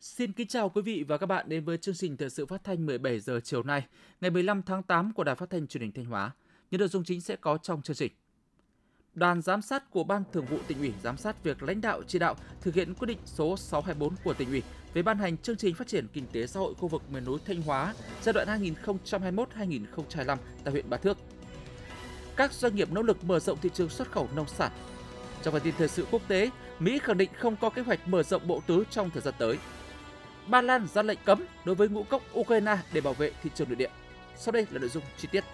Xin kính chào quý vị và các bạn đến với chương trình thời sự phát thanh 17 giờ chiều nay, ngày 15 tháng 8 của Đài Phát thanh Truyền hình Thanh Hóa. Những nội dung chính sẽ có trong chương trình. Đoàn giám sát của Ban Thường vụ tỉnh ủy giám sát việc lãnh đạo chỉ đạo thực hiện quyết định số 624 của tỉnh ủy về ban hành chương trình phát triển kinh tế xã hội khu vực miền núi Thanh Hóa giai đoạn 2021-2025 tại huyện Ba Thước. Các doanh nghiệp nỗ lực mở rộng thị trường xuất khẩu nông sản. Trong phần tin thời sự quốc tế, Mỹ khẳng định không có kế hoạch mở rộng bộ tứ trong thời gian tới. Ba Lan ra lệnh cấm đối với ngũ cốc Ukraine để bảo vệ thị trường nội địa. Sau đây là nội dung chi tiết.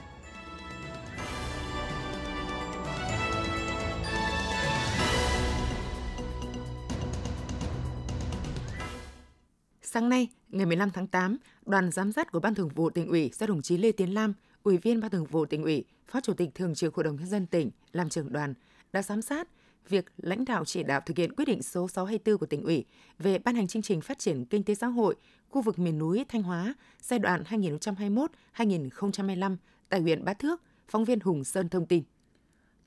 Sáng nay, ngày 15 tháng 8, đoàn giám sát của Ban Thường vụ tỉnh ủy do đồng chí Lê Tiến Lam, Ủy viên Ban Thường vụ tỉnh ủy, Phó Chủ tịch Thường trực Hội đồng nhân dân tỉnh làm trưởng đoàn đã giám sát việc lãnh đạo chỉ đạo thực hiện quyết định số 624 của tỉnh ủy về ban hành chương trình phát triển kinh tế xã hội khu vực miền núi Thanh Hóa giai đoạn 2021-2025 tại huyện Bá Thước, phóng viên Hùng Sơn thông tin.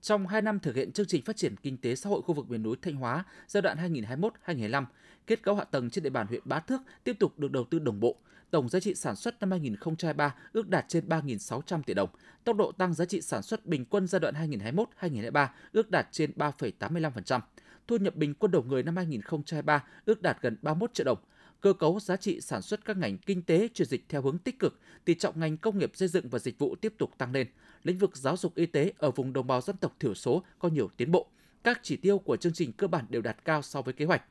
Trong 2 năm thực hiện chương trình phát triển kinh tế xã hội khu vực miền núi Thanh Hóa giai đoạn 2021-2025, kết cấu hạ tầng trên địa bàn huyện Bá Thước tiếp tục được đầu tư đồng bộ. Tổng giá trị sản xuất năm 2023 ước đạt trên 3.600 tỷ đồng. Tốc độ tăng giá trị sản xuất bình quân giai đoạn 2021-2023 ước đạt trên 3,85%. Thu nhập bình quân đầu người năm 2023 ước đạt gần 31 triệu đồng cơ cấu giá trị sản xuất các ngành kinh tế chuyển dịch theo hướng tích cực, tỷ trọng ngành công nghiệp xây dựng và dịch vụ tiếp tục tăng lên. Lĩnh vực giáo dục y tế ở vùng đồng bào dân tộc thiểu số có nhiều tiến bộ. Các chỉ tiêu của chương trình cơ bản đều đạt cao so với kế hoạch.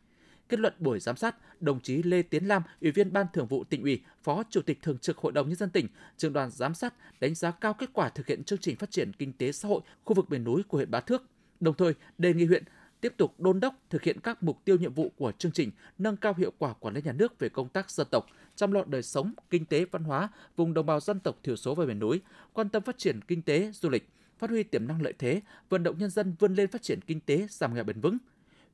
Kết luận buổi giám sát, đồng chí Lê Tiến Lam, Ủy viên Ban Thường vụ tỉnh ủy, Phó Chủ tịch Thường trực Hội đồng nhân dân tỉnh, trưởng đoàn giám sát đánh giá cao kết quả thực hiện chương trình phát triển kinh tế xã hội khu vực miền núi của huyện Bá Thước. Đồng thời, đề nghị huyện tiếp tục đôn đốc thực hiện các mục tiêu nhiệm vụ của chương trình, nâng cao hiệu quả quản lý nhà nước về công tác dân tộc, chăm lo đời sống, kinh tế, văn hóa vùng đồng bào dân tộc thiểu số và miền núi, quan tâm phát triển kinh tế, du lịch, phát huy tiềm năng lợi thế, vận động nhân dân vươn lên phát triển kinh tế, giảm nghèo bền vững.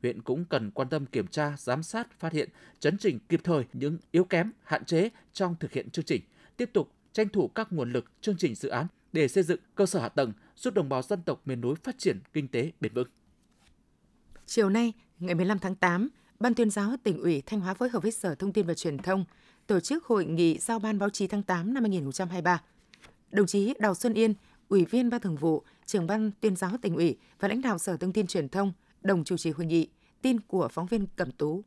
Huyện cũng cần quan tâm kiểm tra, giám sát, phát hiện, chấn chỉnh kịp thời những yếu kém, hạn chế trong thực hiện chương trình, tiếp tục tranh thủ các nguồn lực chương trình dự án để xây dựng cơ sở hạ tầng giúp đồng bào dân tộc miền núi phát triển kinh tế bền vững. Chiều nay, ngày 15 tháng 8, Ban tuyên giáo tỉnh ủy Thanh Hóa phối hợp với Sở Thông tin và Truyền thông tổ chức hội nghị giao ban báo chí tháng 8 năm 2023. Đồng chí Đào Xuân Yên, Ủy viên Ban Thường vụ, trưởng Ban tuyên giáo tỉnh ủy và lãnh đạo Sở Thông tin Truyền thông đồng chủ trì hội nghị. Tin của phóng viên Cẩm Tú.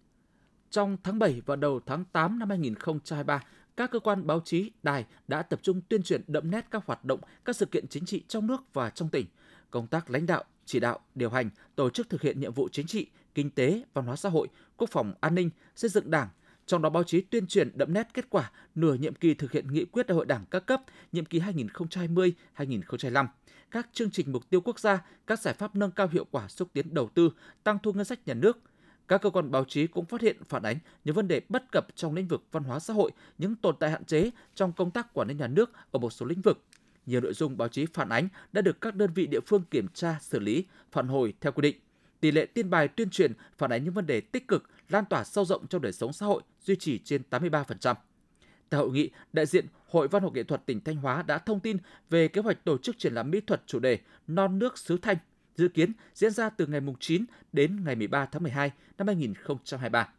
Trong tháng 7 và đầu tháng 8 năm 2023, các cơ quan báo chí, đài đã tập trung tuyên truyền đậm nét các hoạt động, các sự kiện chính trị trong nước và trong tỉnh, công tác lãnh đạo, chỉ đạo, điều hành, tổ chức thực hiện nhiệm vụ chính trị, kinh tế, văn hóa xã hội, quốc phòng, an ninh, xây dựng Đảng, trong đó báo chí tuyên truyền đậm nét kết quả nửa nhiệm kỳ thực hiện nghị quyết đại hội Đảng các cấp nhiệm kỳ 2020-2025, các chương trình mục tiêu quốc gia, các giải pháp nâng cao hiệu quả xúc tiến đầu tư, tăng thu ngân sách nhà nước. Các cơ quan báo chí cũng phát hiện phản ánh những vấn đề bất cập trong lĩnh vực văn hóa xã hội, những tồn tại hạn chế trong công tác quản lý nhà nước ở một số lĩnh vực, nhiều nội dung báo chí phản ánh đã được các đơn vị địa phương kiểm tra, xử lý, phản hồi theo quy định. Tỷ lệ tin bài tuyên truyền phản ánh những vấn đề tích cực, lan tỏa sâu rộng trong đời sống xã hội duy trì trên 83%. Tại hội nghị, đại diện Hội Văn học Nghệ thuật tỉnh Thanh Hóa đã thông tin về kế hoạch tổ chức triển lãm mỹ thuật chủ đề Non nước xứ Thanh, dự kiến diễn ra từ ngày 9 đến ngày 13 tháng 12 năm 2023.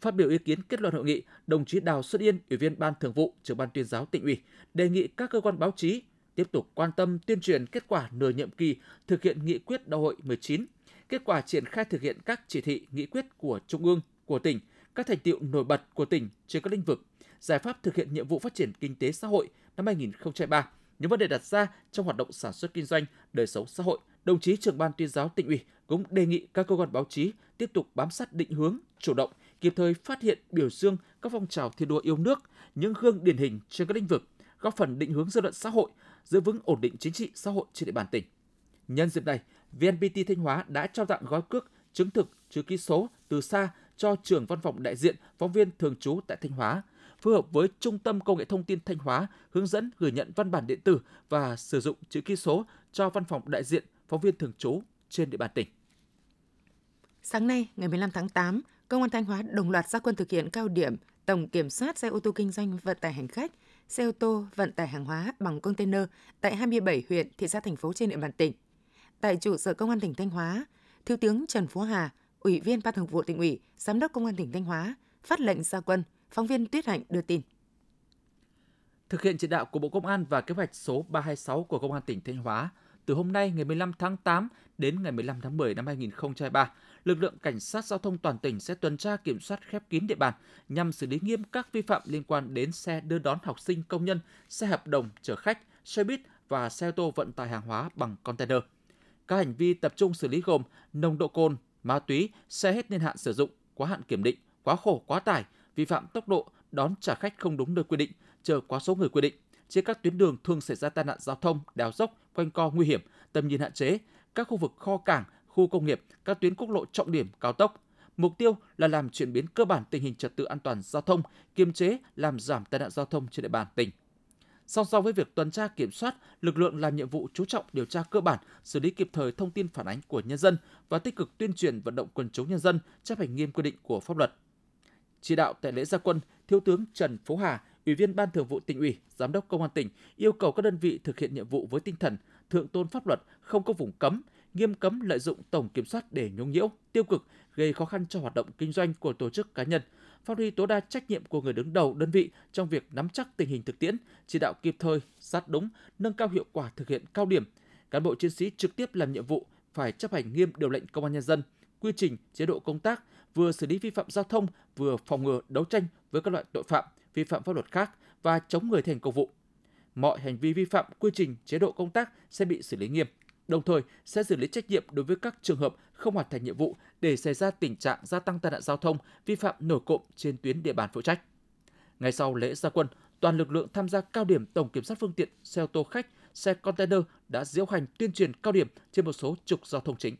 Phát biểu ý kiến kết luận hội nghị, đồng chí Đào Xuân Yên, Ủy viên Ban Thường vụ, trưởng ban tuyên giáo tỉnh ủy, đề nghị các cơ quan báo chí tiếp tục quan tâm tuyên truyền kết quả nửa nhiệm kỳ thực hiện nghị quyết đại hội 19, kết quả triển khai thực hiện các chỉ thị, nghị quyết của Trung ương, của tỉnh, các thành tiệu nổi bật của tỉnh trên các lĩnh vực, giải pháp thực hiện nhiệm vụ phát triển kinh tế xã hội năm 2023, những vấn đề đặt ra trong hoạt động sản xuất kinh doanh, đời sống xã hội. Đồng chí trưởng ban tuyên giáo tỉnh ủy cũng đề nghị các cơ quan báo chí tiếp tục bám sát định hướng, chủ động, kịp thời phát hiện biểu dương các phong trào thi đua yêu nước, những gương điển hình trên các lĩnh vực, góp phần định hướng dư luận xã hội, giữ vững ổn định chính trị xã hội trên địa bàn tỉnh. Nhân dịp này, VNPT Thanh Hóa đã trao tặng gói cước chứng thực chữ ký số từ xa cho trưởng văn phòng đại diện phóng viên thường trú tại Thanh Hóa, phối hợp với Trung tâm Công nghệ Thông tin Thanh Hóa hướng dẫn gửi nhận văn bản điện tử và sử dụng chữ ký số cho văn phòng đại diện phóng viên thường trú trên địa bàn tỉnh. Sáng nay, ngày 15 tháng 8, Công an Thanh Hóa đồng loạt ra quân thực hiện cao điểm tổng kiểm soát xe ô tô kinh doanh vận tải hành khách xe ô tô vận tải hàng hóa bằng container tại 27 huyện, thị xã thành phố trên địa bàn tỉnh. Tại trụ sở Công an tỉnh Thanh Hóa, Thiếu tướng Trần Phú Hà, Ủy viên Ban Thường vụ tỉnh ủy, Giám đốc Công an tỉnh Thanh Hóa phát lệnh ra quân. Phóng viên Tuyết Hạnh đưa tin. Thực hiện chỉ đạo của Bộ Công an và kế hoạch số 326 của Công an tỉnh Thanh Hóa, từ hôm nay ngày 15 tháng 8 đến ngày 15 tháng 10 năm 2023, lực lượng cảnh sát giao thông toàn tỉnh sẽ tuần tra kiểm soát khép kín địa bàn nhằm xử lý nghiêm các vi phạm liên quan đến xe đưa đón học sinh công nhân, xe hợp đồng chở khách, xe buýt và xe ô tô vận tải hàng hóa bằng container. Các hành vi tập trung xử lý gồm nồng độ cồn, ma túy, xe hết niên hạn sử dụng, quá hạn kiểm định, quá khổ, quá tải, vi phạm tốc độ, đón trả khách không đúng nơi quy định, chờ quá số người quy định. Trên các tuyến đường thường xảy ra tai nạn giao thông, đèo dốc, quanh co nguy hiểm, tầm nhìn hạn chế, các khu vực kho cảng, khu công nghiệp, các tuyến quốc lộ trọng điểm cao tốc. Mục tiêu là làm chuyển biến cơ bản tình hình trật tự an toàn giao thông, kiềm chế làm giảm tai nạn giao thông trên địa bàn tỉnh. Song song với việc tuần tra kiểm soát, lực lượng làm nhiệm vụ chú trọng điều tra cơ bản, xử lý kịp thời thông tin phản ánh của nhân dân và tích cực tuyên truyền vận động quần chúng nhân dân chấp hành nghiêm quy định của pháp luật. Chỉ đạo tại lễ gia quân, Thiếu tướng Trần Phú Hà, Ủy viên Ban Thường vụ tỉnh ủy, Giám đốc Công an tỉnh yêu cầu các đơn vị thực hiện nhiệm vụ với tinh thần thượng tôn pháp luật, không có vùng cấm, nghiêm cấm lợi dụng tổng kiểm soát để nhũng nhiễu, tiêu cực, gây khó khăn cho hoạt động kinh doanh của tổ chức cá nhân, phát huy tối đa trách nhiệm của người đứng đầu đơn vị trong việc nắm chắc tình hình thực tiễn, chỉ đạo kịp thời, sát đúng, nâng cao hiệu quả thực hiện cao điểm. Cán bộ chiến sĩ trực tiếp làm nhiệm vụ phải chấp hành nghiêm điều lệnh công an nhân dân, quy trình, chế độ công tác, vừa xử lý vi phạm giao thông, vừa phòng ngừa đấu tranh với các loại tội phạm, vi phạm pháp luật khác và chống người thi hành công vụ. Mọi hành vi vi phạm quy trình, chế độ công tác sẽ bị xử lý nghiêm. Đồng thời sẽ xử lý trách nhiệm đối với các trường hợp không hoàn thành nhiệm vụ để xảy ra tình trạng gia tăng tai nạn giao thông, vi phạm nổi cộm trên tuyến địa bàn phụ trách. Ngay sau lễ gia quân, toàn lực lượng tham gia cao điểm tổng kiểm soát phương tiện xe ô tô khách, xe container đã diễu hành tuyên truyền cao điểm trên một số trục giao thông chính.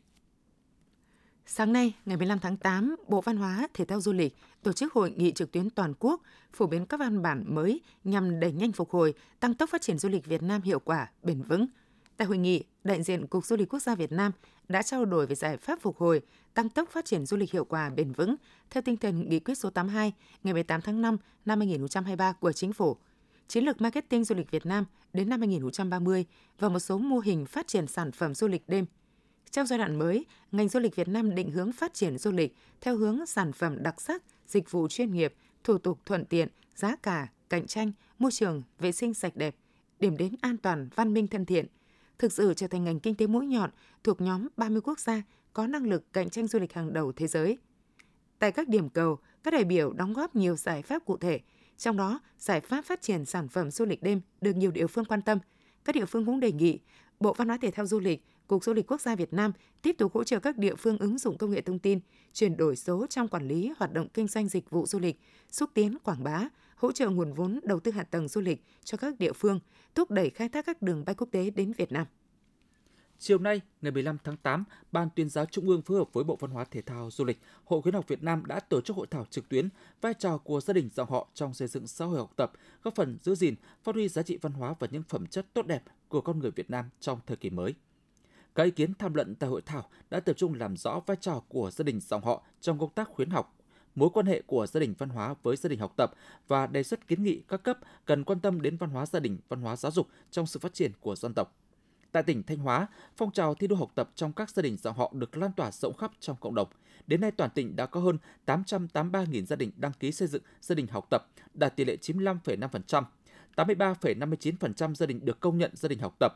Sáng nay, ngày 15 tháng 8, Bộ Văn hóa, Thể thao Du lịch tổ chức hội nghị trực tuyến toàn quốc phổ biến các văn bản mới nhằm đẩy nhanh phục hồi, tăng tốc phát triển du lịch Việt Nam hiệu quả, bền vững. Tại hội nghị, đại diện Cục Du lịch Quốc gia Việt Nam đã trao đổi về giải pháp phục hồi, tăng tốc phát triển du lịch hiệu quả bền vững theo tinh thần nghị quyết số 82 ngày 18 tháng 5 năm 2023 của Chính phủ, chiến lược marketing du lịch Việt Nam đến năm 2030 và một số mô hình phát triển sản phẩm du lịch đêm. Trong giai đoạn mới, ngành du lịch Việt Nam định hướng phát triển du lịch theo hướng sản phẩm đặc sắc, dịch vụ chuyên nghiệp, thủ tục thuận tiện, giá cả, cạnh tranh, môi trường, vệ sinh sạch đẹp, điểm đến an toàn, văn minh thân thiện – thực sự trở thành ngành kinh tế mũi nhọn thuộc nhóm 30 quốc gia có năng lực cạnh tranh du lịch hàng đầu thế giới. Tại các điểm cầu, các đại biểu đóng góp nhiều giải pháp cụ thể, trong đó giải pháp phát triển sản phẩm du lịch đêm được nhiều địa phương quan tâm. Các địa phương cũng đề nghị Bộ Văn hóa Thể thao Du lịch, Cục Du lịch Quốc gia Việt Nam tiếp tục hỗ trợ các địa phương ứng dụng công nghệ thông tin, chuyển đổi số trong quản lý hoạt động kinh doanh dịch vụ du lịch, xúc tiến quảng bá, hỗ trợ nguồn vốn đầu tư hạ tầng du lịch cho các địa phương, thúc đẩy khai thác các đường bay quốc tế đến Việt Nam. Chiều nay, ngày 15 tháng 8, Ban tuyên giáo Trung ương phối hợp với Bộ Văn hóa Thể thao Du lịch, Hội khuyến học Việt Nam đã tổ chức hội thảo trực tuyến vai trò của gia đình dòng họ trong xây dựng xã hội học tập, góp phần giữ gìn, phát huy giá trị văn hóa và những phẩm chất tốt đẹp của con người Việt Nam trong thời kỳ mới. Các ý kiến tham luận tại hội thảo đã tập trung làm rõ vai trò của gia đình dòng họ trong công tác khuyến học, mối quan hệ của gia đình văn hóa với gia đình học tập và đề xuất kiến nghị các cấp cần quan tâm đến văn hóa gia đình, văn hóa giáo dục trong sự phát triển của dân tộc. Tại tỉnh Thanh Hóa, phong trào thi đua học tập trong các gia đình dòng họ được lan tỏa rộng khắp trong cộng đồng. Đến nay toàn tỉnh đã có hơn 883.000 gia đình đăng ký xây dựng gia đình học tập, đạt tỷ lệ 95,5%. 83,59% gia đình được công nhận gia đình học tập.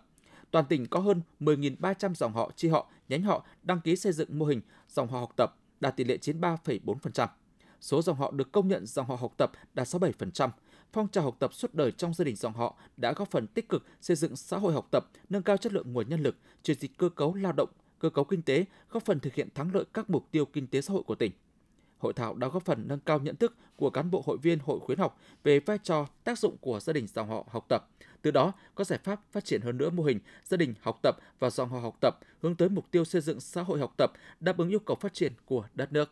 Toàn tỉnh có hơn 10.300 dòng họ, chi họ, nhánh họ đăng ký xây dựng mô hình dòng họ học tập, đạt tỷ lệ 93,4%. Số dòng họ được công nhận dòng họ học tập đạt 67%. Phong trào học tập suốt đời trong gia đình dòng họ đã góp phần tích cực xây dựng xã hội học tập, nâng cao chất lượng nguồn nhân lực, chuyển dịch cơ cấu lao động, cơ cấu kinh tế, góp phần thực hiện thắng lợi các mục tiêu kinh tế xã hội của tỉnh. Hội thảo đã góp phần nâng cao nhận thức của cán bộ hội viên hội khuyến học về vai trò, tác dụng của gia đình dòng họ học tập. Từ đó, có giải pháp phát triển hơn nữa mô hình gia đình học tập và dòng họ học tập hướng tới mục tiêu xây dựng xã hội học tập đáp ứng yêu cầu phát triển của đất nước.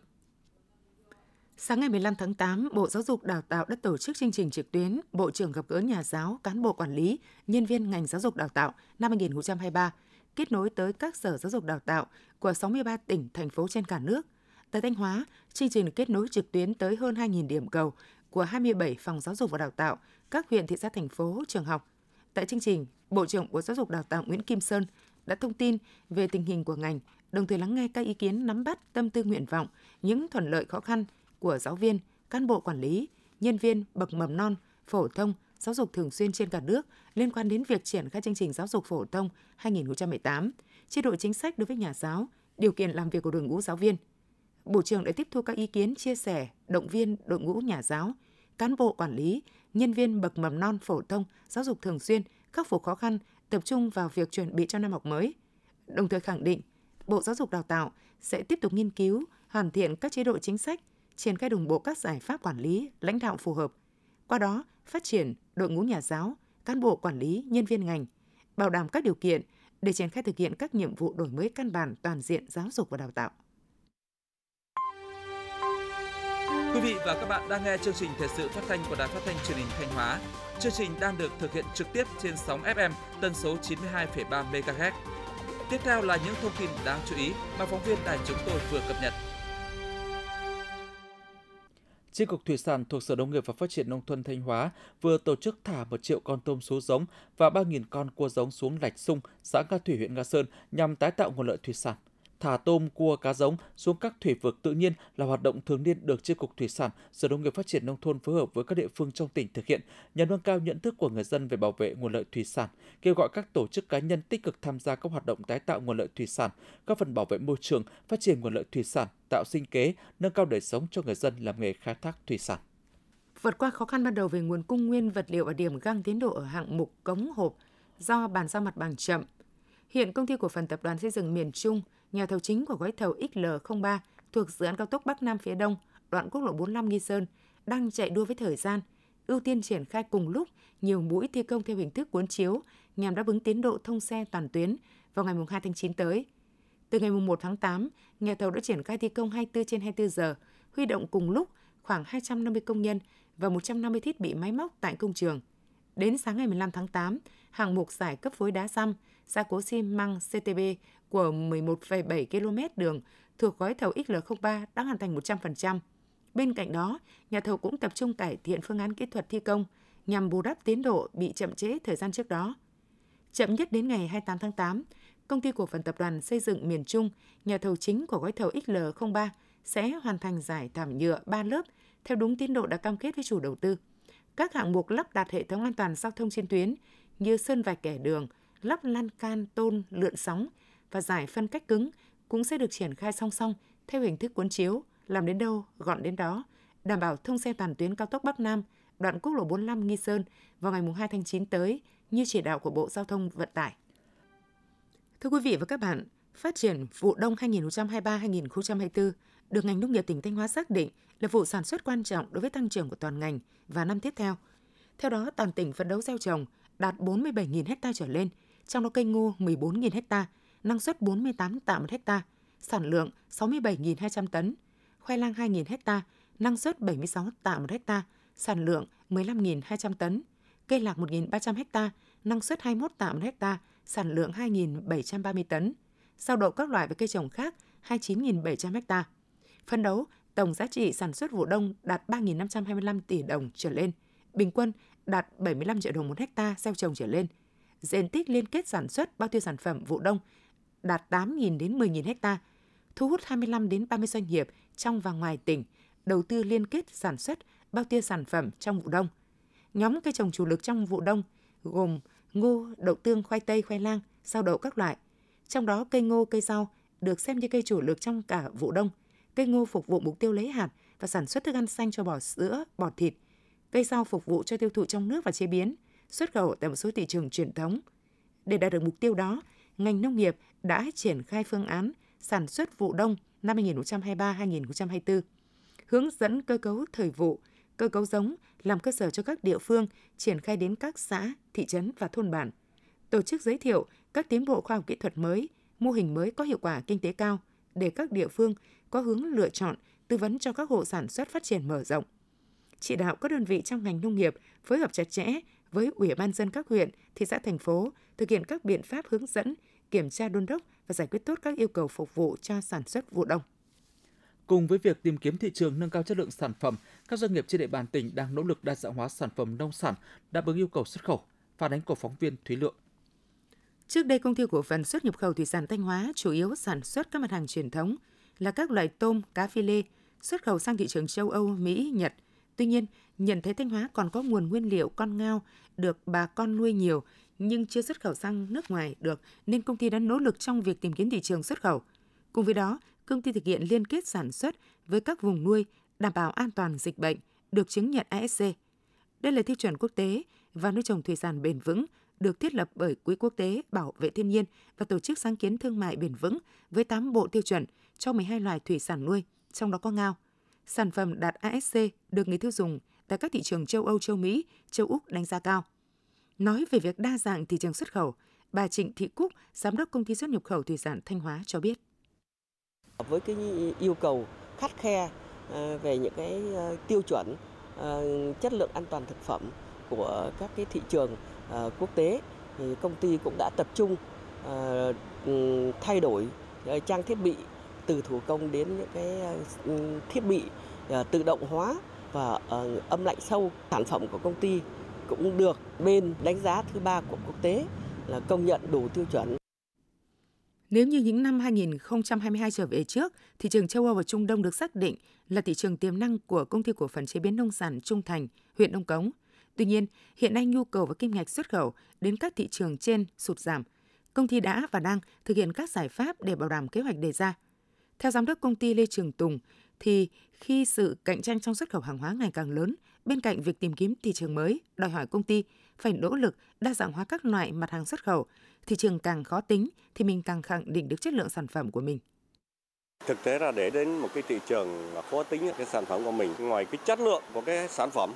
Sáng ngày 15 tháng 8, Bộ Giáo dục Đào tạo đã tổ chức chương trình trực tuyến Bộ trưởng gặp gỡ nhà giáo, cán bộ quản lý, nhân viên ngành giáo dục đào tạo năm 2023, kết nối tới các sở giáo dục đào tạo của 63 tỉnh, thành phố trên cả nước. Tại Thanh Hóa, chương trình kết nối trực tuyến tới hơn 2.000 điểm cầu của 27 phòng giáo dục và đào tạo các huyện, thị xã, thành phố, trường học. Tại chương trình, Bộ trưởng Bộ Giáo dục Đào tạo Nguyễn Kim Sơn đã thông tin về tình hình của ngành, đồng thời lắng nghe các ý kiến nắm bắt tâm tư nguyện vọng, những thuận lợi khó khăn của giáo viên, cán bộ quản lý, nhân viên bậc mầm non, phổ thông, giáo dục thường xuyên trên cả nước liên quan đến việc triển khai chương trình giáo dục phổ thông 2018, chế độ chính sách đối với nhà giáo, điều kiện làm việc của đội ngũ giáo viên. Bộ trưởng đã tiếp thu các ý kiến chia sẻ, động viên đội ngũ nhà giáo, cán bộ quản lý, nhân viên bậc mầm non phổ thông, giáo dục thường xuyên khắc phục khó khăn, tập trung vào việc chuẩn bị cho năm học mới. Đồng thời khẳng định, Bộ Giáo dục Đào tạo sẽ tiếp tục nghiên cứu, hoàn thiện các chế độ chính sách, triển khai đồng bộ các giải pháp quản lý, lãnh đạo phù hợp. Qua đó, phát triển đội ngũ nhà giáo, cán bộ quản lý, nhân viên ngành, bảo đảm các điều kiện để triển khai thực hiện các nhiệm vụ đổi mới căn bản toàn diện giáo dục và đào tạo. Quý vị và các bạn đang nghe chương trình thời sự phát thanh của Đài Phát thanh Truyền hình Thanh Hóa. Chương trình đang được thực hiện trực tiếp trên sóng FM tần số 92,3 MHz. Tiếp theo là những thông tin đáng chú ý mà phóng viên đài chúng tôi vừa cập nhật. Chi cục Thủy sản thuộc Sở Nông nghiệp và Phát triển Nông thôn Thanh Hóa vừa tổ chức thả 1 triệu con tôm số giống và 3.000 con cua giống xuống lạch sung, xã Nga Thủy, huyện Nga Sơn nhằm tái tạo nguồn lợi thủy sản. Thả tôm, cua, cá giống xuống các thủy vực tự nhiên là hoạt động thường niên được Chi cục Thủy sản, Sở Nông nghiệp Phát triển Nông thôn phối hợp với các địa phương trong tỉnh thực hiện nhằm nâng cao nhận thức của người dân về bảo vệ nguồn lợi thủy sản, kêu gọi các tổ chức cá nhân tích cực tham gia các hoạt động tái tạo nguồn lợi thủy sản, góp phần bảo vệ môi trường, phát triển nguồn lợi thủy sản, tạo sinh kế, nâng cao đời sống cho người dân làm nghề khai thác thủy sản. Vượt qua khó khăn ban đầu về nguồn cung nguyên vật liệu ở điểm găng tiến độ ở hạng mục cống hộp do bàn giao mặt bằng chậm, hiện công ty cổ phần tập đoàn xây dựng miền Trung nhà thầu chính của gói thầu XL03 thuộc dự án cao tốc Bắc Nam phía Đông, đoạn quốc lộ 45 Nghi Sơn, đang chạy đua với thời gian, ưu tiên triển khai cùng lúc nhiều mũi thi công theo hình thức cuốn chiếu nhằm đáp ứng tiến độ thông xe toàn tuyến vào ngày 2 tháng 9 tới. Từ ngày 1 tháng 8, nhà thầu đã triển khai thi công 24 trên 24 giờ, huy động cùng lúc khoảng 250 công nhân và 150 thiết bị máy móc tại công trường. Đến sáng ngày 15 tháng 8, hạng mục giải cấp phối đá xăm, gia cố xi măng CTB của 11,7 km đường thuộc gói thầu XL03 đã hoàn thành 100%. Bên cạnh đó, nhà thầu cũng tập trung cải thiện phương án kỹ thuật thi công nhằm bù đắp tiến độ bị chậm trễ thời gian trước đó. Chậm nhất đến ngày 28 tháng 8, công ty cổ phần tập đoàn xây dựng miền Trung, nhà thầu chính của gói thầu XL03 sẽ hoàn thành giải thảm nhựa 3 lớp theo đúng tiến độ đã cam kết với chủ đầu tư. Các hạng mục lắp đặt hệ thống an toàn giao thông trên tuyến như sơn vạch kẻ đường, lắp lan can tôn lượn sóng và giải phân cách cứng cũng sẽ được triển khai song song theo hình thức cuốn chiếu, làm đến đâu gọn đến đó, đảm bảo thông xe toàn tuyến cao tốc Bắc Nam, đoạn quốc lộ 45 Nghi Sơn vào ngày 2 tháng 9 tới như chỉ đạo của Bộ Giao thông Vận tải. Thưa quý vị và các bạn, phát triển vụ đông 2023-2024 được ngành nông nghiệp tỉnh Thanh Hóa xác định là vụ sản xuất quan trọng đối với tăng trưởng của toàn ngành và năm tiếp theo. Theo đó, toàn tỉnh phấn đấu gieo trồng đạt 47.000 ha trở lên, trong đó cây ngô 14.000 ha, năng suất 48 tạ một hecta, sản lượng 67.200 tấn, khoai lang 2.000 hecta, năng suất 76 tạ một hecta, sản lượng 15.200 tấn, cây lạc 1.300 hecta, năng suất 21 tạ một hecta, sản lượng 2.730 tấn, sao đậu các loại và cây trồng khác 29.700 hecta. Phân đấu tổng giá trị sản xuất vụ đông đạt 3.525 tỷ đồng trở lên, bình quân đạt 75 triệu đồng một hecta gieo trồng trở lên. Diện tích liên kết sản xuất bao tiêu sản phẩm vụ đông đạt 8.000 đến 10.000 ha, thu hút 25 đến 30 doanh nghiệp trong và ngoài tỉnh đầu tư liên kết sản xuất bao tiêu sản phẩm trong vụ đông. Nhóm cây trồng chủ lực trong vụ đông gồm ngô, đậu tương, khoai tây, khoai lang, rau đậu các loại. Trong đó cây ngô, cây rau được xem như cây chủ lực trong cả vụ đông. Cây ngô phục vụ mục tiêu lấy hạt và sản xuất thức ăn xanh cho bò sữa, bò thịt. Cây rau phục vụ cho tiêu thụ trong nước và chế biến, xuất khẩu tại một số thị trường truyền thống. Để đạt được mục tiêu đó, ngành nông nghiệp đã triển khai phương án sản xuất vụ đông năm 2023-2024, hướng dẫn cơ cấu thời vụ, cơ cấu giống làm cơ sở cho các địa phương triển khai đến các xã, thị trấn và thôn bản. Tổ chức giới thiệu các tiến bộ khoa học kỹ thuật mới, mô hình mới có hiệu quả kinh tế cao để các địa phương có hướng lựa chọn, tư vấn cho các hộ sản xuất phát triển mở rộng. Chỉ đạo các đơn vị trong ngành nông nghiệp phối hợp chặt chẽ với Ủy ban dân các huyện, thị xã thành phố thực hiện các biện pháp hướng dẫn, kiểm tra đôn đốc và giải quyết tốt các yêu cầu phục vụ cho sản xuất vụ đông. Cùng với việc tìm kiếm thị trường nâng cao chất lượng sản phẩm, các doanh nghiệp trên địa bàn tỉnh đang nỗ lực đa dạng hóa sản phẩm nông sản đáp ứng yêu cầu xuất khẩu. Phản ánh của phóng viên Thúy Lượng. Trước đây, công ty cổ phần xuất nhập khẩu thủy sản Thanh Hóa chủ yếu sản xuất các mặt hàng truyền thống là các loại tôm, cá phi lê, xuất khẩu sang thị trường châu Âu, Mỹ, Nhật. Tuy nhiên, nhận thấy Thanh Hóa còn có nguồn nguyên liệu con ngao được bà con nuôi nhiều nhưng chưa xuất khẩu sang nước ngoài được nên công ty đã nỗ lực trong việc tìm kiếm thị trường xuất khẩu. Cùng với đó, công ty thực hiện liên kết sản xuất với các vùng nuôi đảm bảo an toàn dịch bệnh được chứng nhận ASC. Đây là tiêu chuẩn quốc tế và nuôi trồng thủy sản bền vững được thiết lập bởi Quỹ quốc tế bảo vệ thiên nhiên và Tổ chức sáng kiến thương mại bền vững với 8 bộ tiêu chuẩn cho 12 loài thủy sản nuôi, trong đó có ngao. Sản phẩm đạt ASC được người tiêu dùng tại các thị trường châu Âu, châu Mỹ, châu Úc đánh giá cao. Nói về việc đa dạng thị trường xuất khẩu, bà Trịnh Thị Cúc, giám đốc công ty xuất nhập khẩu thủy sản Thanh Hóa cho biết. Với cái yêu cầu khắt khe ờ, về những cái ờ, tiêu chuẩn ờ, chất lượng an toàn thực phẩm của các cái thị trường quốc tế thì công ty cũng đã tập trung thay đổi trang thiết bị từ thủ công đến những cái ừ, thiết bị ờ, tự động hóa và ờ, âm lạnh sâu sản phẩm của công ty cũng được bên đánh giá thứ ba của quốc tế là công nhận đủ tiêu chuẩn. Nếu như những năm 2022 trở về trước, thị trường châu Âu và Trung Đông được xác định là thị trường tiềm năng của công ty cổ phần chế biến nông sản Trung Thành, huyện Đông Cống. Tuy nhiên, hiện nay nhu cầu và kim ngạch xuất khẩu đến các thị trường trên sụt giảm. Công ty đã và đang thực hiện các giải pháp để bảo đảm kế hoạch đề ra. Theo giám đốc công ty Lê Trường Tùng, thì khi sự cạnh tranh trong xuất khẩu hàng hóa ngày càng lớn, bên cạnh việc tìm kiếm thị trường mới, đòi hỏi công ty phải nỗ lực đa dạng hóa các loại mặt hàng xuất khẩu. Thị trường càng khó tính thì mình càng khẳng định được chất lượng sản phẩm của mình. Thực tế là để đến một cái thị trường khó tính cái sản phẩm của mình, ngoài cái chất lượng của cái sản phẩm,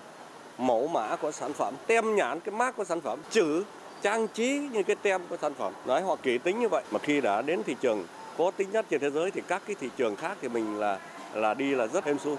mẫu mã của sản phẩm, tem nhãn cái mác của sản phẩm, chữ trang trí như cái tem của sản phẩm. Nói họ kỹ tính như vậy mà khi đã đến thị trường có tính nhất trên thế giới thì các cái thị trường khác thì mình là là đi là rất êm xuôi.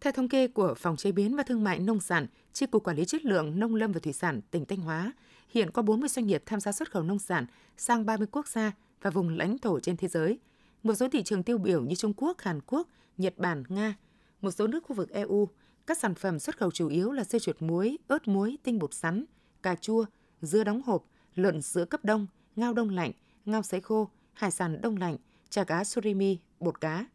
Theo thống kê của Phòng Chế biến và Thương mại Nông sản, Chi cục Quản lý Chất lượng Nông lâm và Thủy sản tỉnh Thanh Hóa, hiện có 40 doanh nghiệp tham gia xuất khẩu nông sản sang 30 quốc gia và vùng lãnh thổ trên thế giới. Một số thị trường tiêu biểu như Trung Quốc, Hàn Quốc, Nhật Bản, Nga, một số nước khu vực EU, các sản phẩm xuất khẩu chủ yếu là dưa chuột muối, ớt muối, tinh bột sắn, cà chua, dưa đóng hộp, lợn sữa cấp đông, ngao đông lạnh, ngao sấy khô, hải sản đông lạnh, chả cá surimi, bột cá.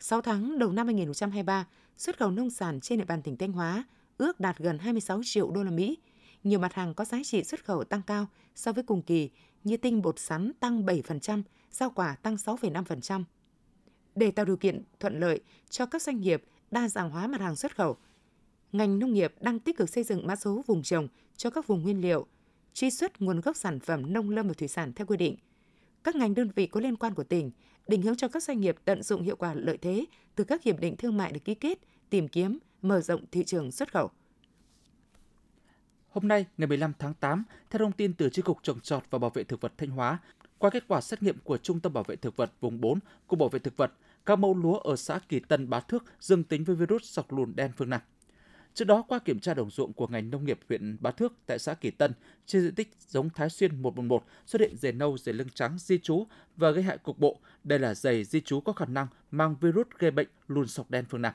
6 tháng đầu năm 2023, xuất khẩu nông sản trên địa bàn tỉnh Thanh Hóa ước đạt gần 26 triệu đô la Mỹ. Nhiều mặt hàng có giá trị xuất khẩu tăng cao so với cùng kỳ như tinh bột sắn tăng 7%, rau quả tăng 6,5%. Để tạo điều kiện thuận lợi cho các doanh nghiệp đa dạng hóa mặt hàng xuất khẩu, ngành nông nghiệp đang tích cực xây dựng mã số vùng trồng cho các vùng nguyên liệu, truy xuất nguồn gốc sản phẩm nông lâm và thủy sản theo quy định. Các ngành đơn vị có liên quan của tỉnh định hướng cho các doanh nghiệp tận dụng hiệu quả lợi thế từ các hiệp định thương mại được ký kết, tìm kiếm, mở rộng thị trường xuất khẩu. Hôm nay, ngày 15 tháng 8, theo thông tin từ Chi cục Trồng trọt và Bảo vệ thực vật Thanh Hóa, qua kết quả xét nghiệm của Trung tâm Bảo vệ thực vật vùng 4 của Bảo vệ thực vật, các mẫu lúa ở xã Kỳ Tân Bá Thước dương tính với virus sọc lùn đen phương Nam. Trước đó, qua kiểm tra đồng ruộng của ngành nông nghiệp huyện Bá Thước tại xã Kỳ Tân, trên diện tích giống Thái Xuyên 111 xuất hiện dề nâu, dề lưng trắng, di trú và gây hại cục bộ. Đây là dày di trú có khả năng mang virus gây bệnh lùn sọc đen phương Nam.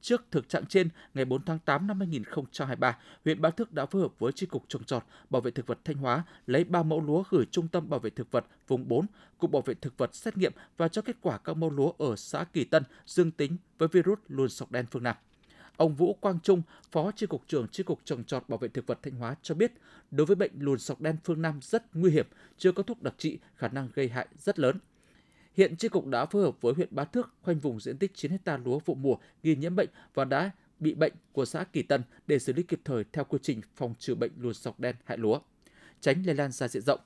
Trước thực trạng trên, ngày 4 tháng 8 năm 2023, huyện Bá Thước đã phối hợp với tri cục trồng trọt, bảo vệ thực vật Thanh Hóa lấy 3 mẫu lúa gửi Trung tâm bảo vệ thực vật vùng 4, Cục Bảo vệ thực vật xét nghiệm và cho kết quả các mẫu lúa ở xã Kỳ Tân dương tính với virus lùn sọc đen phương Nam. Ông Vũ Quang Trung, Phó Chi cục trưởng Chi cục trồng trọt bảo vệ thực vật Thanh Hóa cho biết, đối với bệnh lùn sọc đen phương Nam rất nguy hiểm, chưa có thuốc đặc trị, khả năng gây hại rất lớn. Hiện Chi cục đã phối hợp với huyện Bá Thước khoanh vùng diện tích 9 hecta lúa vụ mùa ghi nhiễm bệnh và đã bị bệnh của xã Kỳ Tân để xử lý kịp thời theo quy trình phòng trừ bệnh lùn sọc đen hại lúa, tránh lây lan ra diện rộng.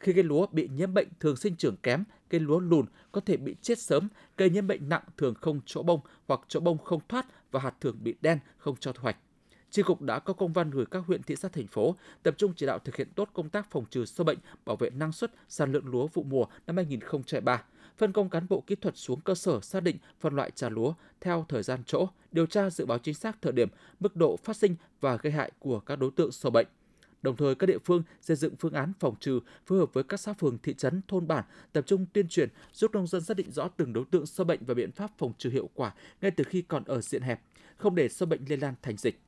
Khi cây lúa bị nhiễm bệnh thường sinh trưởng kém, cây lúa lùn có thể bị chết sớm, cây nhiễm bệnh nặng thường không chỗ bông hoặc chỗ bông không thoát và hạt thường bị đen không cho thu hoạch. Chi cục đã có công văn gửi các huyện thị xã thành phố tập trung chỉ đạo thực hiện tốt công tác phòng trừ sâu bệnh, bảo vệ năng suất, sản lượng lúa vụ mùa năm 2023, phân công cán bộ kỹ thuật xuống cơ sở xác định phân loại trà lúa theo thời gian chỗ, điều tra dự báo chính xác thời điểm, mức độ phát sinh và gây hại của các đối tượng sâu bệnh Đồng thời các địa phương xây dựng phương án phòng trừ, phối hợp với các xã phường, thị trấn, thôn bản tập trung tuyên truyền giúp nông dân xác định rõ từng đối tượng sâu bệnh và biện pháp phòng trừ hiệu quả ngay từ khi còn ở diện hẹp, không để sâu bệnh lây lan thành dịch.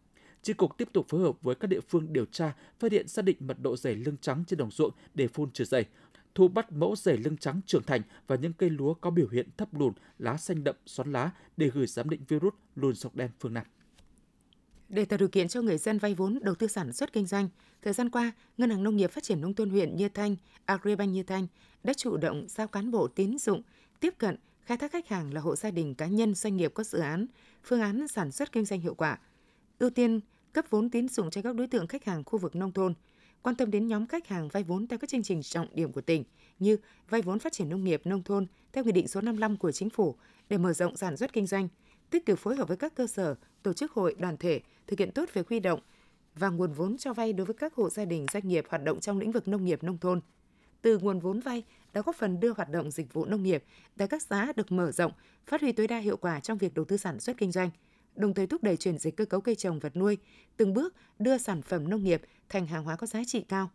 Chi cục tiếp tục phối hợp với các địa phương điều tra, phát hiện xác định mật độ rầy lưng trắng trên đồng ruộng để phun trừ rầy, thu bắt mẫu rầy lưng trắng trưởng thành và những cây lúa có biểu hiện thấp lùn, lá xanh đậm, xoắn lá để gửi giám định virus lùn sọc đen phương Nam. Để tạo điều kiện cho người dân vay vốn đầu tư sản xuất kinh doanh, thời gian qua, Ngân hàng Nông nghiệp Phát triển Nông thôn huyện Như Thanh, Agribank Như Thanh đã chủ động giao cán bộ tín dụng tiếp cận khai thác khách hàng là hộ gia đình cá nhân doanh nghiệp có dự án, phương án sản xuất kinh doanh hiệu quả, ưu tiên cấp vốn tín dụng cho các đối tượng khách hàng khu vực nông thôn, quan tâm đến nhóm khách hàng vay vốn theo các chương trình trọng điểm của tỉnh như vay vốn phát triển nông nghiệp nông thôn theo nghị định số 55 của chính phủ để mở rộng sản xuất kinh doanh, tích cực phối hợp với các cơ sở, tổ chức hội, đoàn thể thực hiện tốt việc huy động và nguồn vốn cho vay đối với các hộ gia đình doanh nghiệp hoạt động trong lĩnh vực nông nghiệp nông thôn. Từ nguồn vốn vay đã góp phần đưa hoạt động dịch vụ nông nghiệp tại các xã được mở rộng, phát huy tối đa hiệu quả trong việc đầu tư sản xuất kinh doanh, đồng thời thúc đẩy chuyển dịch cơ cấu cây trồng vật nuôi, từng bước đưa sản phẩm nông nghiệp thành hàng hóa có giá trị cao.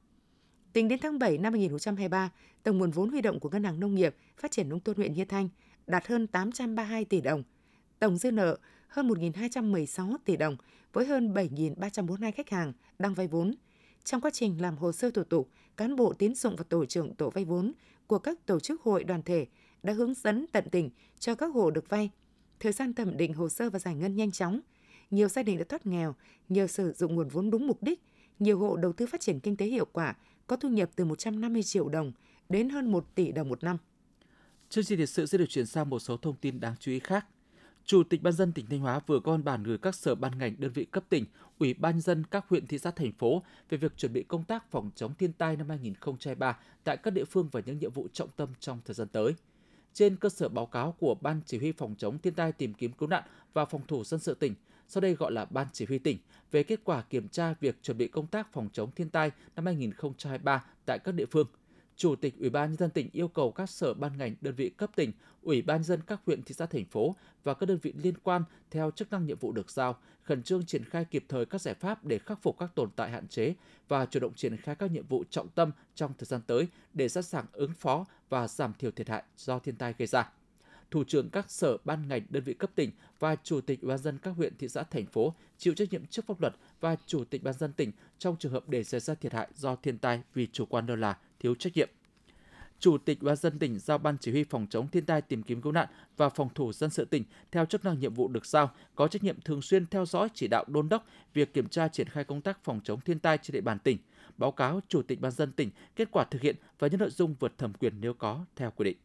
Tính đến tháng 7 năm 2023, tổng nguồn vốn huy động của Ngân hàng Nông nghiệp Phát triển Nông thôn huyện Như Thanh đạt hơn 832 tỷ đồng. Tổng dư nợ hơn 1.216 tỷ đồng với hơn 7.342 khách hàng đang vay vốn. Trong quá trình làm hồ sơ thủ tục, cán bộ tín dụng và tổ trưởng tổ vay vốn của các tổ chức hội đoàn thể đã hướng dẫn tận tình cho các hộ được vay. Thời gian thẩm định hồ sơ và giải ngân nhanh chóng. Nhiều gia đình đã thoát nghèo nhờ sử dụng nguồn vốn đúng mục đích. Nhiều hộ đầu tư phát triển kinh tế hiệu quả, có thu nhập từ 150 triệu đồng đến hơn 1 tỷ đồng một năm. Chương trình thời sự sẽ được chuyển sang một số thông tin đáng chú ý khác. Chủ tịch Ban dân tỉnh Thanh Hóa vừa có văn bản gửi các sở ban ngành đơn vị cấp tỉnh, Ủy ban dân các huyện thị xã thành phố về việc chuẩn bị công tác phòng chống thiên tai năm 2023 tại các địa phương và những nhiệm vụ trọng tâm trong thời gian tới. Trên cơ sở báo cáo của Ban Chỉ huy phòng chống thiên tai tìm kiếm cứu nạn và phòng thủ dân sự tỉnh, sau đây gọi là Ban Chỉ huy tỉnh, về kết quả kiểm tra việc chuẩn bị công tác phòng chống thiên tai năm 2023 tại các địa phương – Chủ tịch Ủy ban nhân dân tỉnh yêu cầu các sở ban ngành, đơn vị cấp tỉnh, Ủy ban dân các huyện, thị xã thành phố và các đơn vị liên quan theo chức năng nhiệm vụ được giao, khẩn trương triển khai kịp thời các giải pháp để khắc phục các tồn tại hạn chế và chủ động triển khai các nhiệm vụ trọng tâm trong thời gian tới để sẵn sàng ứng phó và giảm thiểu thiệt hại do thiên tai gây ra. Thủ trưởng các sở ban ngành đơn vị cấp tỉnh và chủ tịch ủy ban dân các huyện thị xã thành phố chịu trách nhiệm trước pháp luật và chủ tịch ban dân tỉnh trong trường hợp để xảy ra thiệt hại do thiên tai vì chủ quan lơ là thiếu trách nhiệm. Chủ tịch Ủy ban dân tỉnh giao ban chỉ huy phòng chống thiên tai tìm kiếm cứu nạn và phòng thủ dân sự tỉnh theo chức năng nhiệm vụ được giao có trách nhiệm thường xuyên theo dõi chỉ đạo đôn đốc việc kiểm tra triển khai công tác phòng chống thiên tai trên địa bàn tỉnh, báo cáo chủ tịch ban dân tỉnh kết quả thực hiện và những nội dung vượt thẩm quyền nếu có theo quy định.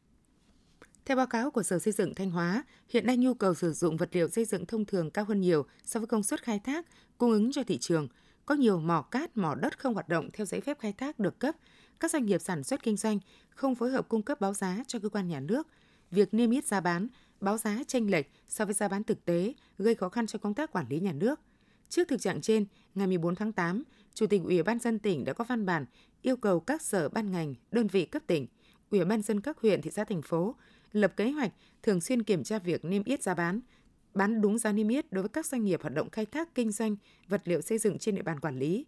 Theo báo cáo của Sở Xây dựng Thanh Hóa, hiện nay nhu cầu sử dụng vật liệu xây dựng thông thường cao hơn nhiều so với công suất khai thác, cung ứng cho thị trường. Có nhiều mỏ cát, mỏ đất không hoạt động theo giấy phép khai thác được cấp. Các doanh nghiệp sản xuất kinh doanh không phối hợp cung cấp báo giá cho cơ quan nhà nước. Việc niêm yết giá bán, báo giá chênh lệch so với giá bán thực tế gây khó khăn cho công tác quản lý nhà nước. Trước thực trạng trên, ngày 14 tháng 8, Chủ tịch Ủy ban dân tỉnh đã có văn bản yêu cầu các sở ban ngành, đơn vị cấp tỉnh, Ủy ban dân các huyện, thị xã, thành phố lập kế hoạch thường xuyên kiểm tra việc niêm yết giá bán, bán đúng giá niêm yết đối với các doanh nghiệp hoạt động khai thác kinh doanh vật liệu xây dựng trên địa bàn quản lý,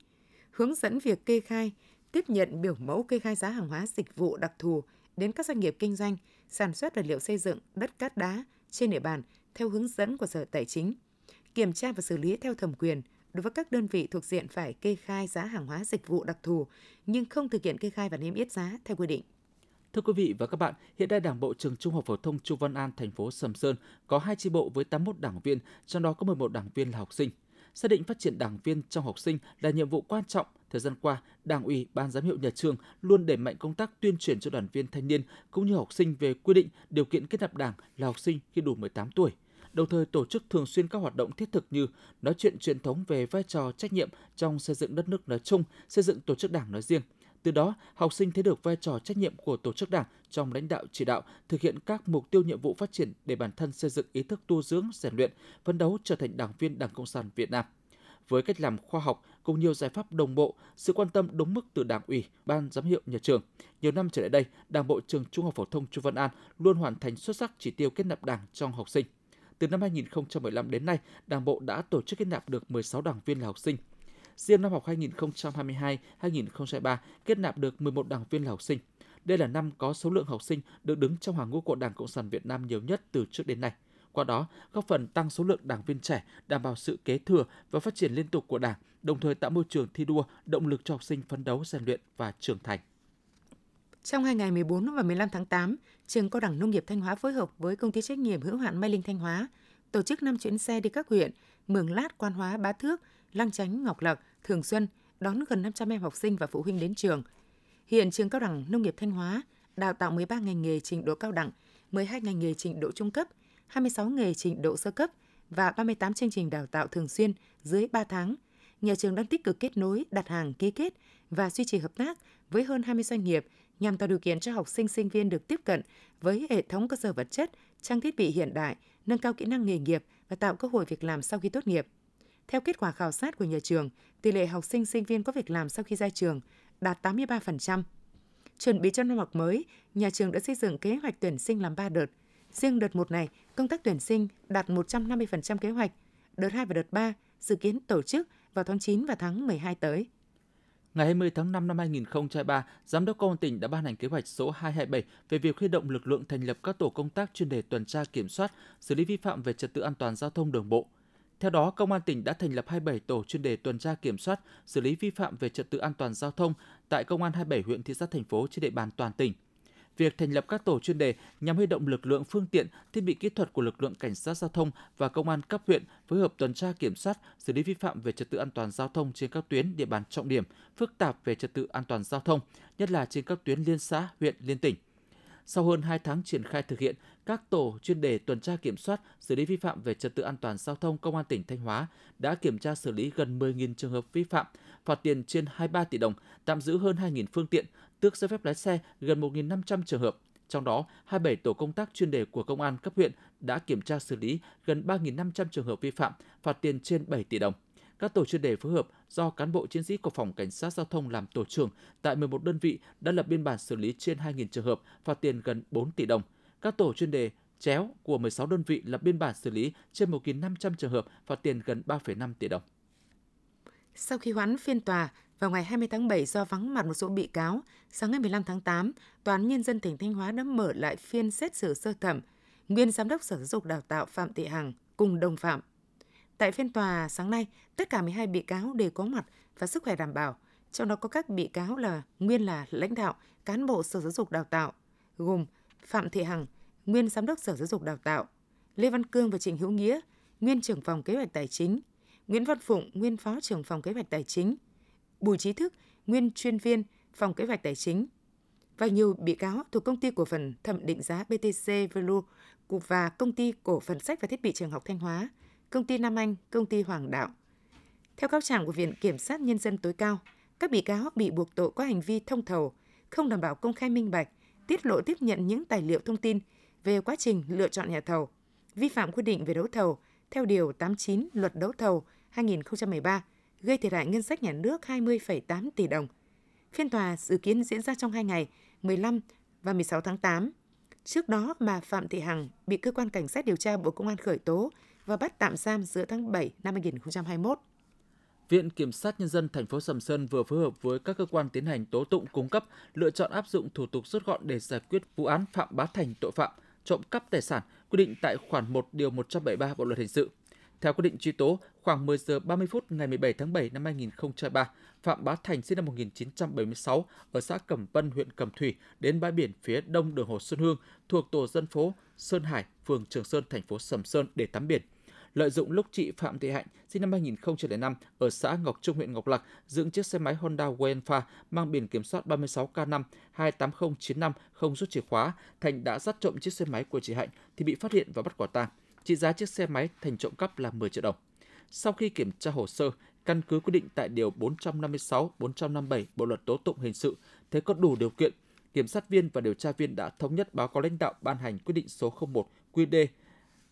hướng dẫn việc kê khai, tiếp nhận biểu mẫu kê khai giá hàng hóa dịch vụ đặc thù đến các doanh nghiệp kinh doanh sản xuất vật liệu xây dựng, đất cát đá trên địa bàn theo hướng dẫn của Sở Tài chính, kiểm tra và xử lý theo thẩm quyền đối với các đơn vị thuộc diện phải kê khai giá hàng hóa dịch vụ đặc thù nhưng không thực hiện kê khai và niêm yết giá theo quy định. Thưa quý vị và các bạn, hiện nay Đảng bộ trường Trung học phổ thông Chu Văn An, thành phố Sầm Sơn có hai chi bộ với 81 đảng viên, trong đó có 11 đảng viên là học sinh. Xác định phát triển đảng viên trong học sinh là nhiệm vụ quan trọng. Thời gian qua, Đảng ủy, Ban giám hiệu nhà trường luôn đẩy mạnh công tác tuyên truyền cho đoàn viên thanh niên cũng như học sinh về quy định điều kiện kết nạp đảng là học sinh khi đủ 18 tuổi đồng thời tổ chức thường xuyên các hoạt động thiết thực như nói chuyện truyền thống về vai trò trách nhiệm trong xây dựng đất nước nói chung, xây dựng tổ chức đảng nói riêng, từ đó, học sinh thấy được vai trò trách nhiệm của tổ chức đảng trong lãnh đạo chỉ đạo, thực hiện các mục tiêu nhiệm vụ phát triển để bản thân xây dựng ý thức tu dưỡng, rèn luyện, phấn đấu trở thành đảng viên Đảng Cộng sản Việt Nam. Với cách làm khoa học cùng nhiều giải pháp đồng bộ, sự quan tâm đúng mức từ Đảng ủy, Ban giám hiệu nhà trường, nhiều năm trở lại đây, Đảng bộ trường Trung học phổ thông Chu Văn An luôn hoàn thành xuất sắc chỉ tiêu kết nạp đảng trong học sinh. Từ năm 2015 đến nay, Đảng bộ đã tổ chức kết nạp được 16 đảng viên là học sinh, riêng năm học 2022-2023 kết nạp được 11 đảng viên là học sinh. Đây là năm có số lượng học sinh được đứng trong hàng ngũ của Đảng Cộng sản Việt Nam nhiều nhất từ trước đến nay. Qua đó, góp phần tăng số lượng đảng viên trẻ, đảm bảo sự kế thừa và phát triển liên tục của Đảng, đồng thời tạo môi trường thi đua, động lực cho học sinh phấn đấu, rèn luyện và trưởng thành. Trong hai ngày 14 và 15 tháng 8, trường Cao đẳng Nông nghiệp Thanh Hóa phối hợp với công ty trách nhiệm hữu hạn Mai Linh Thanh Hóa tổ chức 5 chuyến xe đi các huyện Mường Lát, Quan Hóa, Bá Thước, Lăng Chánh, Ngọc Lặc, Thường Xuân đón gần 500 em học sinh và phụ huynh đến trường. Hiện trường Cao đẳng Nông nghiệp Thanh Hóa đào tạo 13 ngành nghề trình độ cao đẳng, 12 ngành nghề trình độ trung cấp, 26 nghề trình độ sơ cấp và 38 chương trình đào tạo thường xuyên dưới 3 tháng. Nhà trường đang tích cực kết nối, đặt hàng, ký kết và duy trì hợp tác với hơn 20 doanh nghiệp nhằm tạo điều kiện cho học sinh sinh viên được tiếp cận với hệ thống cơ sở vật chất, trang thiết bị hiện đại, nâng cao kỹ năng nghề nghiệp và tạo cơ hội việc làm sau khi tốt nghiệp. Theo kết quả khảo sát của nhà trường, tỷ lệ học sinh sinh viên có việc làm sau khi ra trường đạt 83%. Chuẩn bị cho năm học mới, nhà trường đã xây dựng kế hoạch tuyển sinh làm 3 đợt. Riêng đợt 1 này, công tác tuyển sinh đạt 150% kế hoạch. Đợt 2 và đợt 3 dự kiến tổ chức vào tháng 9 và tháng 12 tới. Ngày 20 tháng 5 năm 2023, Giám đốc Công an tỉnh đã ban hành kế hoạch số 227 về việc huy động lực lượng thành lập các tổ công tác chuyên đề tuần tra kiểm soát, xử lý vi phạm về trật tự an toàn giao thông đường bộ. Theo đó, Công an tỉnh đã thành lập 27 tổ chuyên đề tuần tra kiểm soát, xử lý vi phạm về trật tự an toàn giao thông tại Công an 27 huyện thị xã thành phố trên địa bàn toàn tỉnh việc thành lập các tổ chuyên đề nhằm huy động lực lượng phương tiện, thiết bị kỹ thuật của lực lượng cảnh sát giao thông và công an cấp huyện phối hợp tuần tra kiểm soát, xử lý vi phạm về trật tự an toàn giao thông trên các tuyến địa bàn trọng điểm, phức tạp về trật tự an toàn giao thông, nhất là trên các tuyến liên xã, huyện, liên tỉnh. Sau hơn 2 tháng triển khai thực hiện, các tổ chuyên đề tuần tra kiểm soát, xử lý vi phạm về trật tự an toàn giao thông công an tỉnh Thanh Hóa đã kiểm tra xử lý gần 10.000 trường hợp vi phạm, phạt tiền trên 23 tỷ đồng, tạm giữ hơn 2.000 phương tiện, tước giấy phép lái xe gần 1.500 trường hợp. Trong đó, 27 tổ công tác chuyên đề của công an cấp huyện đã kiểm tra xử lý gần 3.500 trường hợp vi phạm, phạt tiền trên 7 tỷ đồng. Các tổ chuyên đề phối hợp do cán bộ chiến sĩ của phòng cảnh sát giao thông làm tổ trưởng tại 11 đơn vị đã lập biên bản xử lý trên 2.000 trường hợp, phạt tiền gần 4 tỷ đồng. Các tổ chuyên đề chéo của 16 đơn vị lập biên bản xử lý trên 1.500 trường hợp, phạt tiền gần 3,5 tỷ đồng. Sau khi hoãn phiên tòa, vào ngày 20 tháng 7 do vắng mặt một số bị cáo, sáng ngày 15 tháng 8, Tòa án Nhân dân tỉnh Thanh Hóa đã mở lại phiên xét xử sơ thẩm nguyên Giám đốc Sở Giáo dục Đào tạo Phạm Thị Hằng cùng đồng phạm. Tại phiên tòa sáng nay, tất cả 12 bị cáo đều có mặt và sức khỏe đảm bảo, trong đó có các bị cáo là nguyên là lãnh đạo, cán bộ Sở Giáo dục Đào tạo, gồm Phạm Thị Hằng, nguyên Giám đốc Sở Giáo dục Đào tạo, Lê Văn Cương và Trịnh Hữu Nghĩa, nguyên trưởng phòng kế hoạch tài chính, Nguyễn Văn Phụng, nguyên phó trưởng phòng kế hoạch tài chính, Bùi Trí Thức, nguyên chuyên viên phòng kế hoạch tài chính. Và nhiều bị cáo thuộc công ty cổ phần thẩm định giá BTC Value và công ty cổ phần sách và thiết bị trường học Thanh Hóa, công ty Nam Anh, công ty Hoàng Đạo. Theo cáo trạng của Viện Kiểm sát Nhân dân tối cao, các bị cáo bị buộc tội có hành vi thông thầu, không đảm bảo công khai minh bạch, tiết lộ tiếp nhận những tài liệu thông tin về quá trình lựa chọn nhà thầu, vi phạm quy định về đấu thầu theo Điều 89 Luật Đấu thầu 2013, gây thiệt hại ngân sách nhà nước 20,8 tỷ đồng. Phiên tòa dự kiến diễn ra trong hai ngày 15 và 16 tháng 8. Trước đó, bà Phạm Thị Hằng bị cơ quan cảnh sát điều tra Bộ Công an khởi tố và bắt tạm giam giữa tháng 7 năm 2021. Viện Kiểm sát Nhân dân thành phố Sầm Sơn vừa phối hợp với các cơ quan tiến hành tố tụng cung cấp lựa chọn áp dụng thủ tục rút gọn để giải quyết vụ án Phạm Bá Thành tội phạm trộm cắp tài sản quy định tại khoản 1 điều 173 Bộ luật hình sự. Theo quyết định truy tố, khoảng 10 giờ 30 phút ngày 17 tháng 7 năm 2003, Phạm Bá Thành sinh năm 1976 ở xã Cẩm Vân, huyện Cẩm Thủy đến bãi biển phía đông đường Hồ Xuân Hương thuộc tổ dân phố Sơn Hải, phường Trường Sơn, thành phố Sầm Sơn để tắm biển lợi dụng lúc chị Phạm Thị Hạnh, sinh năm 2005, ở xã Ngọc Trung, huyện Ngọc Lặc, dựng chiếc xe máy Honda Wayanfa mang biển kiểm soát 36K5 28095 không rút chìa khóa, Thành đã dắt trộm chiếc xe máy của chị Hạnh thì bị phát hiện và bắt quả tang. Trị giá chiếc xe máy Thành trộm cắp là 10 triệu đồng. Sau khi kiểm tra hồ sơ, căn cứ quy định tại điều 456, 457 Bộ luật tố tụng hình sự, thấy có đủ điều kiện, kiểm sát viên và điều tra viên đã thống nhất báo cáo lãnh đạo ban hành quyết định số 01 QD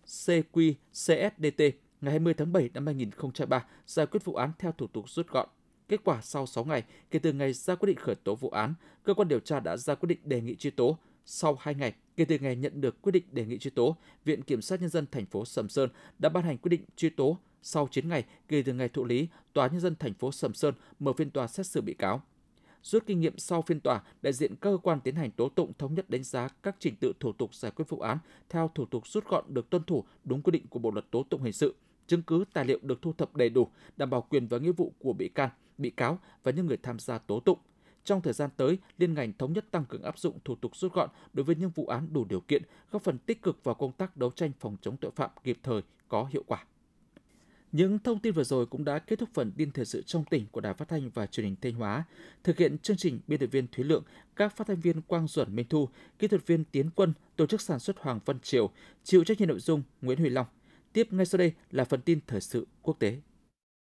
CQCSDT ngày 20 tháng 7 năm 2003 giải quyết vụ án theo thủ tục rút gọn. Kết quả sau 6 ngày kể từ ngày ra quyết định khởi tố vụ án, cơ quan điều tra đã ra quyết định đề nghị truy tố. Sau 2 ngày kể từ ngày nhận được quyết định đề nghị truy tố, Viện Kiểm sát Nhân dân thành phố Sầm Sơn đã ban hành quyết định truy tố sau 9 ngày kể từ ngày thụ lý, Tòa nhân dân thành phố Sầm Sơn mở phiên tòa xét xử bị cáo. Rút kinh nghiệm sau phiên tòa, đại diện cơ quan tiến hành tố tụng thống nhất đánh giá các trình tự thủ tục giải quyết vụ án theo thủ tục rút gọn được tuân thủ đúng quy định của Bộ luật tố tụng hình sự, chứng cứ tài liệu được thu thập đầy đủ, đảm bảo quyền và nghĩa vụ của bị can, bị cáo và những người tham gia tố tụng. Trong thời gian tới, liên ngành thống nhất tăng cường áp dụng thủ tục rút gọn đối với những vụ án đủ điều kiện, góp phần tích cực vào công tác đấu tranh phòng chống tội phạm kịp thời, có hiệu quả. Những thông tin vừa rồi cũng đã kết thúc phần tin thời sự trong tỉnh của Đài Phát thanh và Truyền hình Thanh Hóa. Thực hiện chương trình biên tập viên Thúy Lượng, các phát thanh viên Quang Duẩn Minh Thu, kỹ thuật viên Tiến Quân, tổ chức sản xuất Hoàng Văn Triều, chịu trách nhiệm nội dung Nguyễn Huy Long. Tiếp ngay sau đây là phần tin thời sự quốc tế.